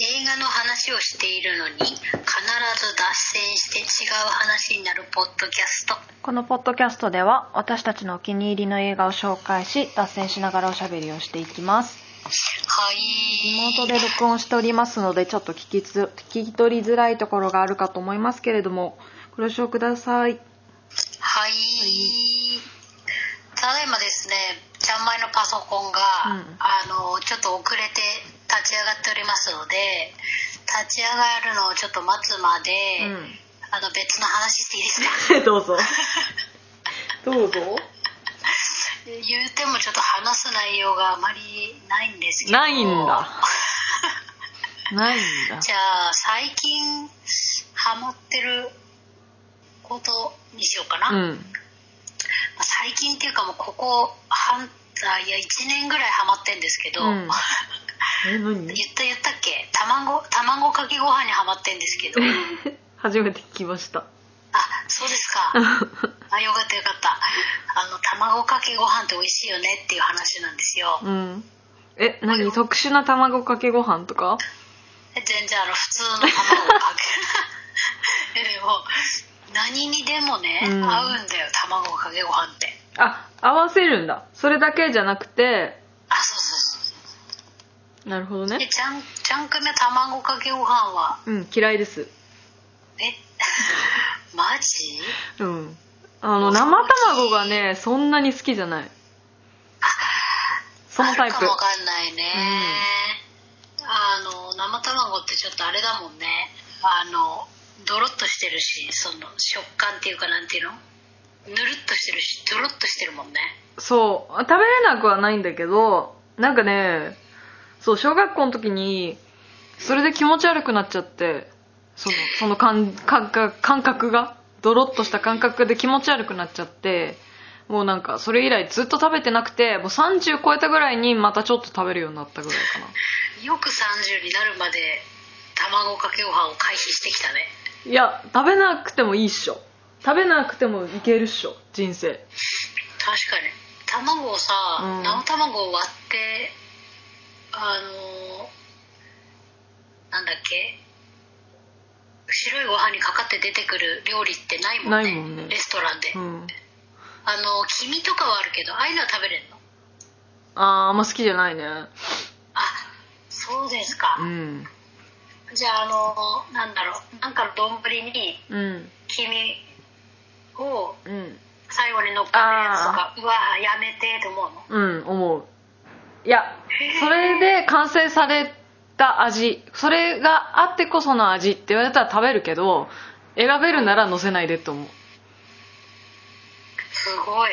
映画の話をしているのに必ず脱線して違う話になるポッドキャスト。このポッドキャストでは私たちのお気に入りの映画を紹介し脱線しながらおしゃべりをしていきます。はい。リモートで録音しておりますのでちょっと聞きつ聞き取りづらいところがあるかと思いますけれどもご了承ください。はい。ただいまですねちゃんまいのパソコンが、うん。あのちょっと遅れて立ち上がっておりますので立ち上がるのをちょっと待つまで、あの別の話していいですか？う んどうぞ。どうぞ。言うてもちょっと話す内容があまりないんですけど。ないんだ。ないんだ。じゃあ最近ハマってることにしようかな、まうん。あ最近っていうかもうここ半あいや1年ぐらいハマってんですけど、うんえ何？言った言ったっけ？卵？卵かけご飯にハマってんですけど。初めて聞きました。あそうですか。あよかったよかった。あの卵かけご飯って美味しいよねっていう話なんですよ。うん。え何？特殊な卵かけご飯とか？全然あの普通の卵をかけ でも何にでもね、うん。合うんだよ卵かけご飯って。あ合わせるんだ。それだけじゃなくてなるほどね。えちゃんちゃんくみは卵かけご飯は？うん嫌いです。え？マジ？うん。あの生卵がねそんなに好きじゃない。そのタイプ。あるかもわかんないね、あの生卵ってちょっとあれだもんね。あのドロッとしてるしその食感っていうかなんていうの？ぬるっとしてるしドロッとしてるもんね。そう。食べれなくはないんだけどなんかねそう小学校の時にそれで気持ち悪くなっちゃってそのその感感覚感覚がドロッとした感覚で気持ち悪くなっちゃってもうなんかそれ以来ずっと食べてなくてもう30超えたぐらいにまたちょっと食べるようになったぐらいかな。よく30になるまで卵かけご飯を回避してきたね。いや食べなくてもいいっしょ。食べなくてもいけるっしょ人生。確かに。卵をさ、うん。生卵を割ってあのなんだっけ？白いご飯にかかって出てくる料理ってないもんね。ないもんね。レストランで、うん。あの黄身とかはあるけどああいうのは食べれるの？あーあんま好きじゃないね。あそうですか、うん。じゃああのなんだろう。なんかの丼にうん。黄身をうん。最後に乗っかったやつとかうわやめてと思うの？うん思ういやそれで完成された味。それがあってこその味って言われたら食べるけど選べるなら乗せないでと思う、すごい、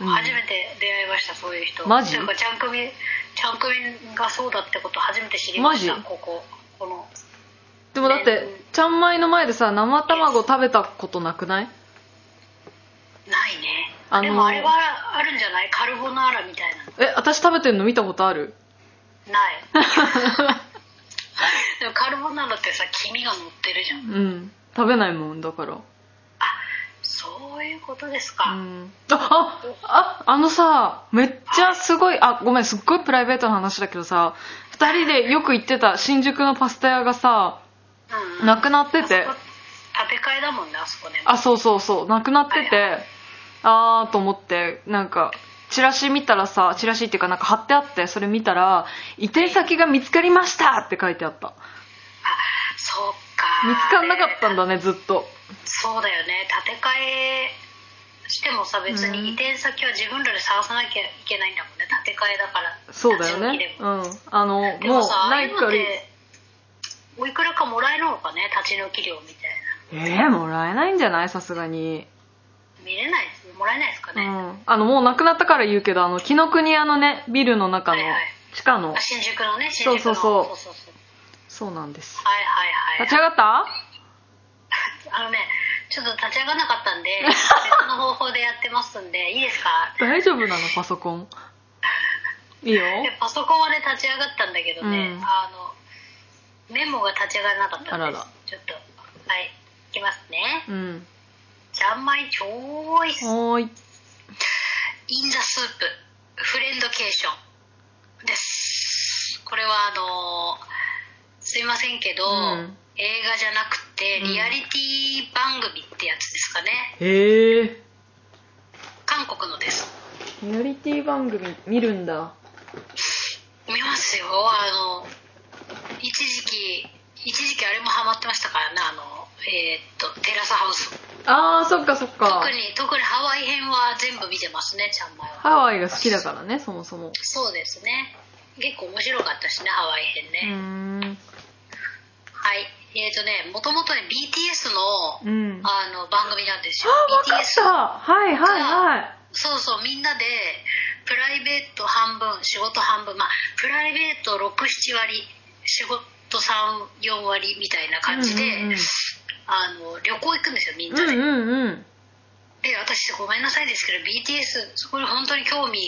うん。初めて出会いましたそういう人。マジ？かちゃんくみちゃんくみがそうだってこと初めて知りましたマジ？ここ。この。でもだってちゃんまいの前でさ生卵食べたことなくない？ないねあのーでもあれはあるんじゃない？カルボナーラみたいな。のえ私食べてんの見たことある？ない。でもカルボナーラってさ黄身が乗ってるじゃん。うん。食べないもんだから。あそういうことですか、うん。ああああのさめっちゃすごいあごめんすっごいプライベートな話だけどさ2人でよく行ってた新宿のパスタ屋がさうんうん。なくなってて。建て替えだもんねあそこね。あそうそうそう。なくなってて、はいあーと思ってなんかチラシ見たらさチラシっていうかなんか貼ってあってそれ見たら移転先が見つかりましたって書いてあった。あそっか。見つかんなかったんだねずっと。そうだよね。建て替えしてもさ別に移転先は自分らで探さなきゃいけないんだもんね。建て替えだから。そうだよね。うん。あのでもうないからおいくらかもらえるのかね立ち退き料みたいな。えー、もらえないんじゃない？さすがに。見れないもらえないですかね、うん。あのもうなくなったから言うけどあの紀ノ国屋のねビルの中のはいはい。地下の。あ新宿のね新宿のそうそうそう。そうそうそうそうなんです。はいはいはい。立ち上がった？あのねちょっと立ち上がらなかったんで別の方法でやってますんでいいですか？大丈夫なのパソコン？いいよ。でパソコンはね立ち上がったんだけどね、うん。あのメモが立ち上がらなかったんです。ちょっとはい。いきますね。うんじゃんまいチョイスい。IN THE SOOP。フレンドケーション。です。これはあのすいみませんけど、うん。映画じゃなくてうん。リアリティ番組ってやつですかね、へえ韓国のです。リアリティ番組見るんだ。見ますよ。あの一時期一時期あれもハマってましたからねあのえーっとテラスハウス。あーそっかそっか。特に特にハワイ編は全部見てますねちゃんまいは。ハワイが好きだからねそもそも。そうですね。結構面白かったしねハワイ編うね、はい。えーっとねもともとね BTS のうん。あの番組なんですよ。あ分かった。はいはいはい。そうそうみんなでプライベート半分仕事半分まあプライベート67割仕事34割みたいな感じで、うんうんうん。あの旅行行くんですよみんなで、うんうんうん。で私ごめんなさいですけど BTS そこに本当に興味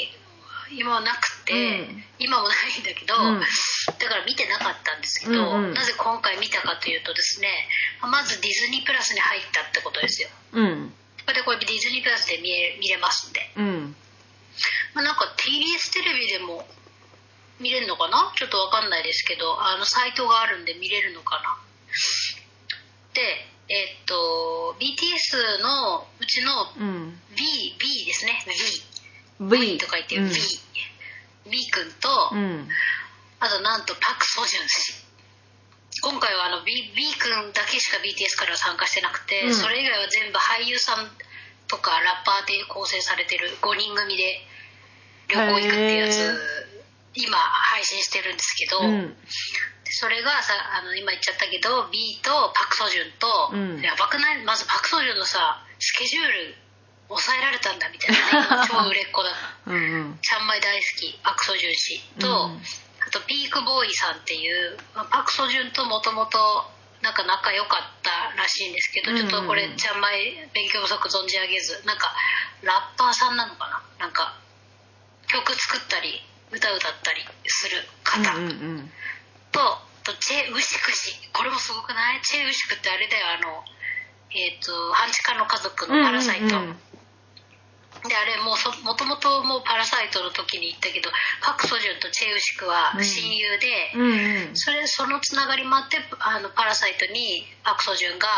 今はなくて、うん。今もないんだけど、うん。だから見てなかったんですけど、うんうん。なぜ今回見たかというとですねまずディズニープラスに入ったってことですよ。うん。これでこれディズニープラスで見れますんで。うん。まあ、なんか TBS テレビでも見れるのかな？ちょっとわかんないですけどあのサイトがあるんで見れるのかな？でえっと BTS のうちのうん。B, B ですね。B V とか言ってうん。B、B 君と、うん。あとなんとパク・ソジュン氏今回はあの B, B 君だけしか BTS から参加してなくて、うん。それ以外は全部俳優さんとかラッパーで構成されてる5人組で旅行行くってやつ今配信してるんですけど、うん。でそれがさあの今言っちゃったけど B とパク・ソジュンと、うん。やばくない？まずパク・ソジュンのさスケジュール抑えられたんだみたいな、ね、超売れっ子だうんうんちゃん。まい大好きパク・ソジュン氏と、うん。あとピークボーイさんっていう、まあ、パク・ソジュンともともとなんか仲良かったらしいんですけど、うんちょっとこれちゃん。まい勉強不足存じ上げずなんかラッパーさんなのかななんか曲作ったり歌歌ったりする方と、うんうん。とチェ・ウシク氏これもすごくない？チェ・ウシクってあれだよあのえっ、と半地下の家族のパラサイト、うんうんであれもうそもともともうパラサイトの時に言ったけどパク・ソジュンとチェ・ウシクは親友で、うんうん。それそのつながりもあってあのパラサイトにパク・ソジュンが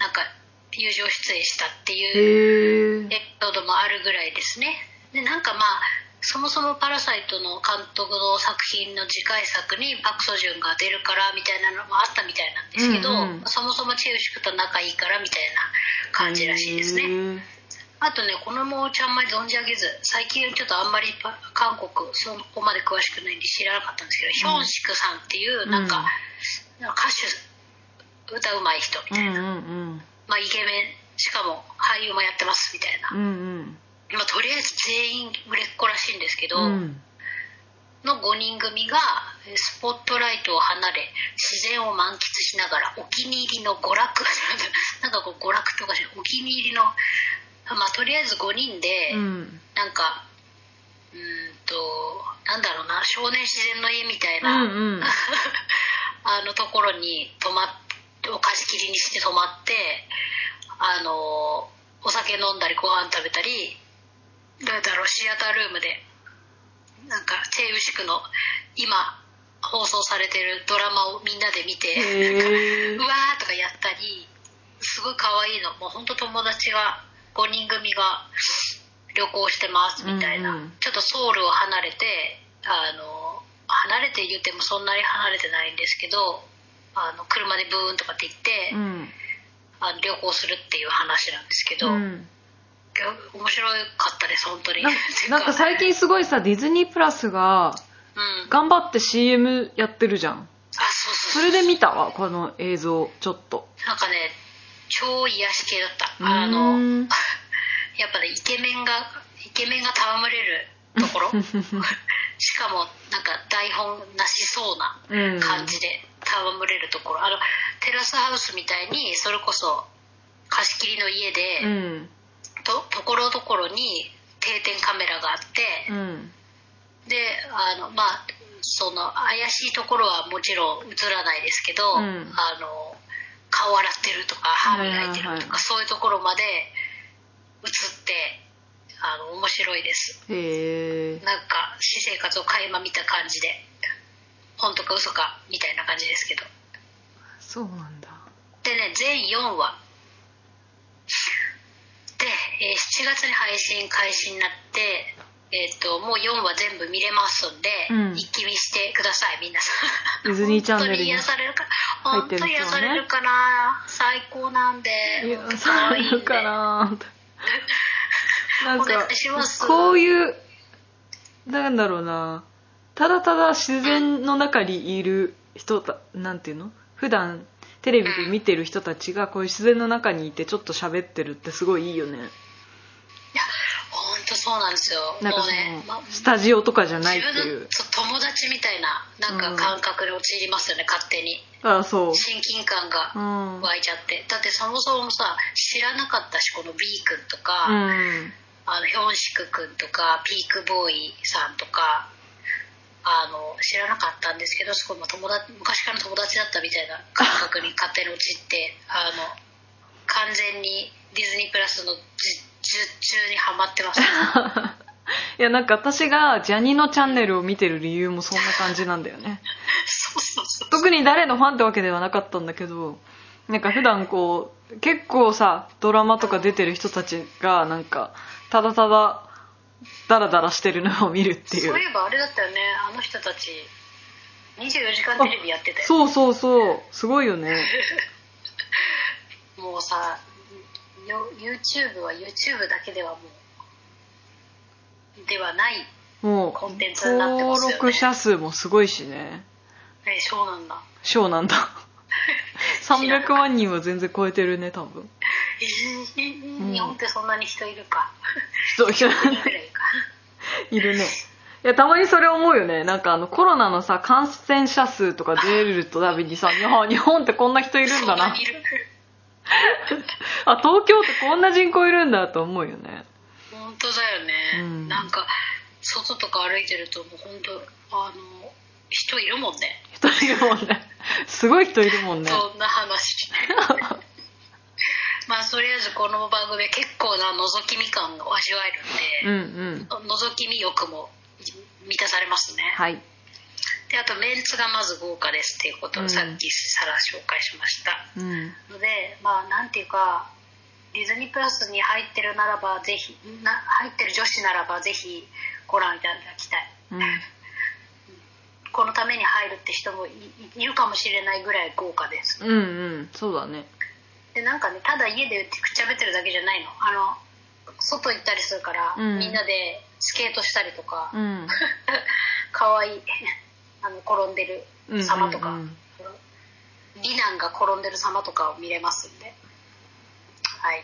なんか友情出演したっていうエピソードもあるぐらいですね。でなんかまあそもそも「パラサイト」の監督の作品の次回作にパク・ソジュンが出るからみたいなのもあったみたいなんですけど、うんうん。そもそもチェ・ウシクと仲いいからみたいな感じらしいですね、ねあとねこのもちゃんまり存じ上げず最近ちょっとあんまりパ韓国そこまで詳しくないんで知らなかったんですけど、ヒョンシクさんっていうなんか、なんか歌手歌うまい人みたいな、うんうん。まあ、イケメン。しかも俳優もやってますみたいな、うんうんまあ、とりあえず全員売れっ子らしいんですけど、うん。の5人組がえースポットライトを離れ自然を満喫しながらお気に入りの娯楽 なんかこう娯楽とかじゃお気に入りのまあとりあえず5人で、うん。なんかうーんとなんだろうな少年自然の家みたいな、うんうん。あのところに泊まっを貸し切りにして泊まってあのお酒飲んだりご飯食べたりどうだろうシアタールームでなんかチェイウシクの今放送されてるドラマをみんなで見てへえうわーとかやったりすごい可愛いの。もう本当友達が5人組が旅行してますみたいな、うんうん。ちょっとソウルを離れてあの離れて言ってもそんなに離れてないんですけどあの車でブーンとかって行って、うん。あの旅行するっていう話なんですけど、うん面白かったです本当に。な なんか最近すごいさディズニープラスがうん。頑張って CM やってるじゃん。あそうそうそれで見た？わこの映像ちょっと。なんかね超癒し系だった。うあの やっぱねイケメンがイケメンが戯れるところ。しかもなんか台本なしそうなうん。感じで戯れるところ、あのテラスハウスみたいにそれこそ貸し切りの家で、うんとところどころに定点カメラがあって、うん。であのまあその怪しいところはもちろん映らないですけど、うん。あの顔洗ってるとか歯磨いてるとか、はいはいはいそういうところまで映ってあの面白いです。へえなんか私生活を垣間見た感じで本当か嘘かみたいな感じですけど。そうなんだ。でね全4話で、えー7月に配信開始になってえっ、ともう4話全部見れますんで、うん。一気見してください皆さん。ディズニーチャンネルに本当に癒されるか本当に癒されるかな？最高なんで。いや可さ愛いんでるかななんおかこういうなんだろうな。ただただ自然の中にいる人たなんていうの？普段テレビで見てる人たちがこういう自然の中にいてちょっと喋ってるってすごいいいよねそうなんですよ。なんかそもうね、のまスタジオとかじゃないって自分のいう友達みたいななんか感覚に陥りますよね、勝手に。あそう。親近感がうん。湧いちゃって、だってそもそもさ知らなかったしこの B 君とか、うん。あのヒョンシク君とかピークボーイさんとかあの知らなかったんですけどそこも友達昔からの友達だったみたいな感覚に勝手に陥ってあの完全にディズニープラスのじ術中にはまってます いやなんか私がジャニのチャンネルを見てる理由もそんな感じなんだよね。そうそうそう特に誰のファンってわけではなかったんだけどなんか普段こう結構さドラマとか出てる人たちがなんかただただダラダラしてるのを見るっていう。そういえばあれだったよね。あの人たち24時間テレビやってたよそうそうそう。すごいよね。もうさよ YouTube は YouTube だけではもうではないもうコンテンツになってますよね。登録者数もすごいしね。えそうなんだ。ショーなんだ。300万人は全然超えてるね多分。えー日本ってそんなに人いるか。人い るね。いやたまにそれ思うよね。なんかあのコロナのさ感染者数とか出るとたびにさ日本日本ってこんな人いるんだな あ東京ってこんな人口いるんだと思うよね。本当だよね、うん。なんか外とか歩いてるともう本当あの人いるもんね。人いるもんね。すごい人いるもんね。そんな話 まあとりあえずこの番組は結構な覗き見感を味わえるんで、うんうん。覗き見欲も満たされますね。はいであとメンツがまず豪華ですっていうことうん。をさっきさら紹介しました、うん。のでまあなんていうかディズニープラスに入ってるならばぜひな入ってる女子ならばぜひご覧いただきたい。うん。このために入るって人もいるかもしれないぐらい豪華です。うんうん。そうだね。でなんかねただ家でくっちゃべってるだけじゃないの。あの外行ったりするから、うん。みんなでスケートしたりとか、うん。かわいいあの転んでる様とか、うんうん。うん美男が転んでる様とかを見れますんで。はい。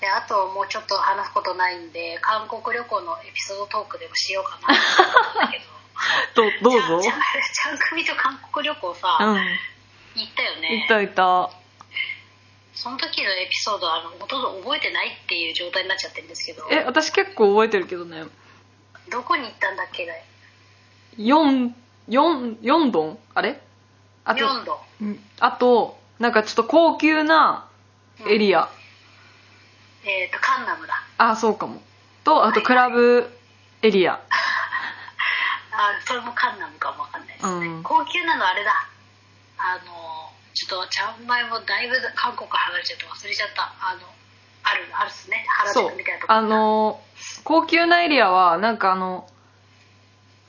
であともうちょっと話すことないんで韓国旅行のエピソードトークでもしようかな。と思うんだけどどどうぞちゃん組と韓国旅行さ、うん。行ったよね。いたいた。その時のエピソードあのほとんど覚えてないっていう状態になっちゃってるんですけど。え私結構覚えてるけどね。どこに行ったんだっけね4四四ドン？あれ？あと4度うん。あとなんかちょっと高級なエリア、えっ、とカンナムだ。あそうかも。とあとクラブエリア。あそれもカンナムかもわかんないですね、うん。高級なのあれだ。あのちょっとちゃんまいもだいぶ韓国離れちゃって忘れちゃった。あのあるあるっすね。原そう宿みたいなとこあの高級なエリアはなんかあの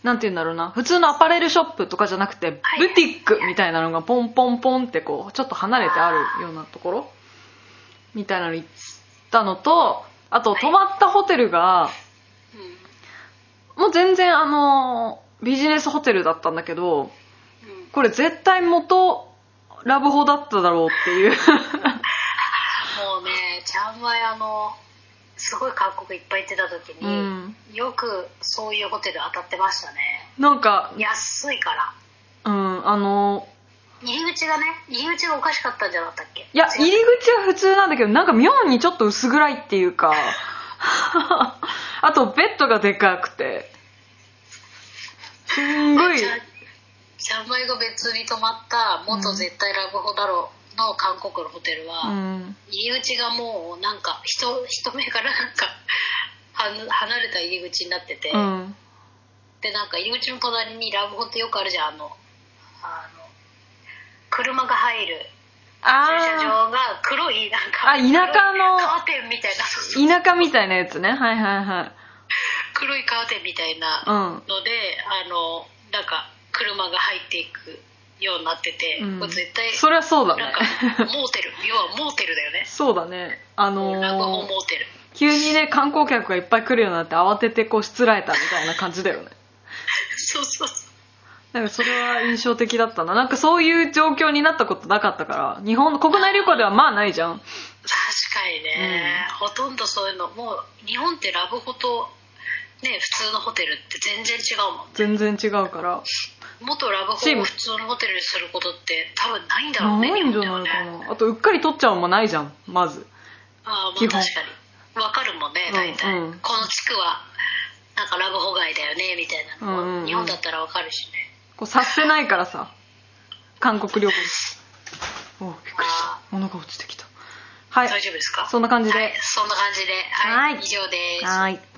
なんて言うんだろうな。普通のアパレルショップとかじゃなくてはい。ブティックみたいなのがポンポンポンってこうちょっと離れてあるようなところ？みたいなの行ったのとあとはい泊まったホテルがうん。もう全然あのビジネスホテルだったんだけどうん。これ絶対元ラブホだっただろうっていう。もうねちゃんまいあのすごい韓国いっぱい行ってた時うに、んよくそういうホテル当たってましたね。なんか安いから。うんあの入り口がね入り口がおかしかったんじゃなかったっけ？いや入り口は普通なんだけどなんか妙にちょっと薄暗いっていうか。あとベッドがでかくて。すんごい。ちゃちゃんまいが別に泊まった元絶対ラブホだろうの韓国のホテルは、うん。入り口がもうなんか人人目からなんかは離れた入り口になってて、うん。でなんか入り口の隣にラブホってよくあるじゃんあの。あの車が入る。あ駐車場が黒いなんか。あ田舎の。カーテンみたいな。田舎みたいなやつね。はいはいはい。黒いカーテンみたいなうんので、あのなんか車が入っていくようになってて、うん。これ絶対そりゃそうだね。なんかモーテル。要はモーテルだよね。そうだね。あラブホのーモーテル急にね観光客がいっぱい来るようになって慌ててこうしつらえたみたいな感じだよね。そうそうそう。なんかそれは印象的だったな。なんかそういう状況になったことなかったから。日本の国内旅行ではまあないじゃん。確かにね、ほとんどそういうのもう日本ってラブホとね普通のホテルって全然違うもん全然違うから。元ラブホチームを普通のホテルにすることって多分ないんだろうねないんじゃ日本ではね。ないかなあとうっかり取っちゃうもないじゃんまず。ああまあ基本。確かにわかるもんね大体、うん。うんこの地区はなんかラブホ街だよねみたいな。のは、うんうんうん。日本だったらわかるしね。こう察せないからさ。韓国旅行おびっくりした。あ物が落ちてきた。はい。大丈夫ですか？そんな感じで。はい、そんな感じで。はい、はい。以上です。はい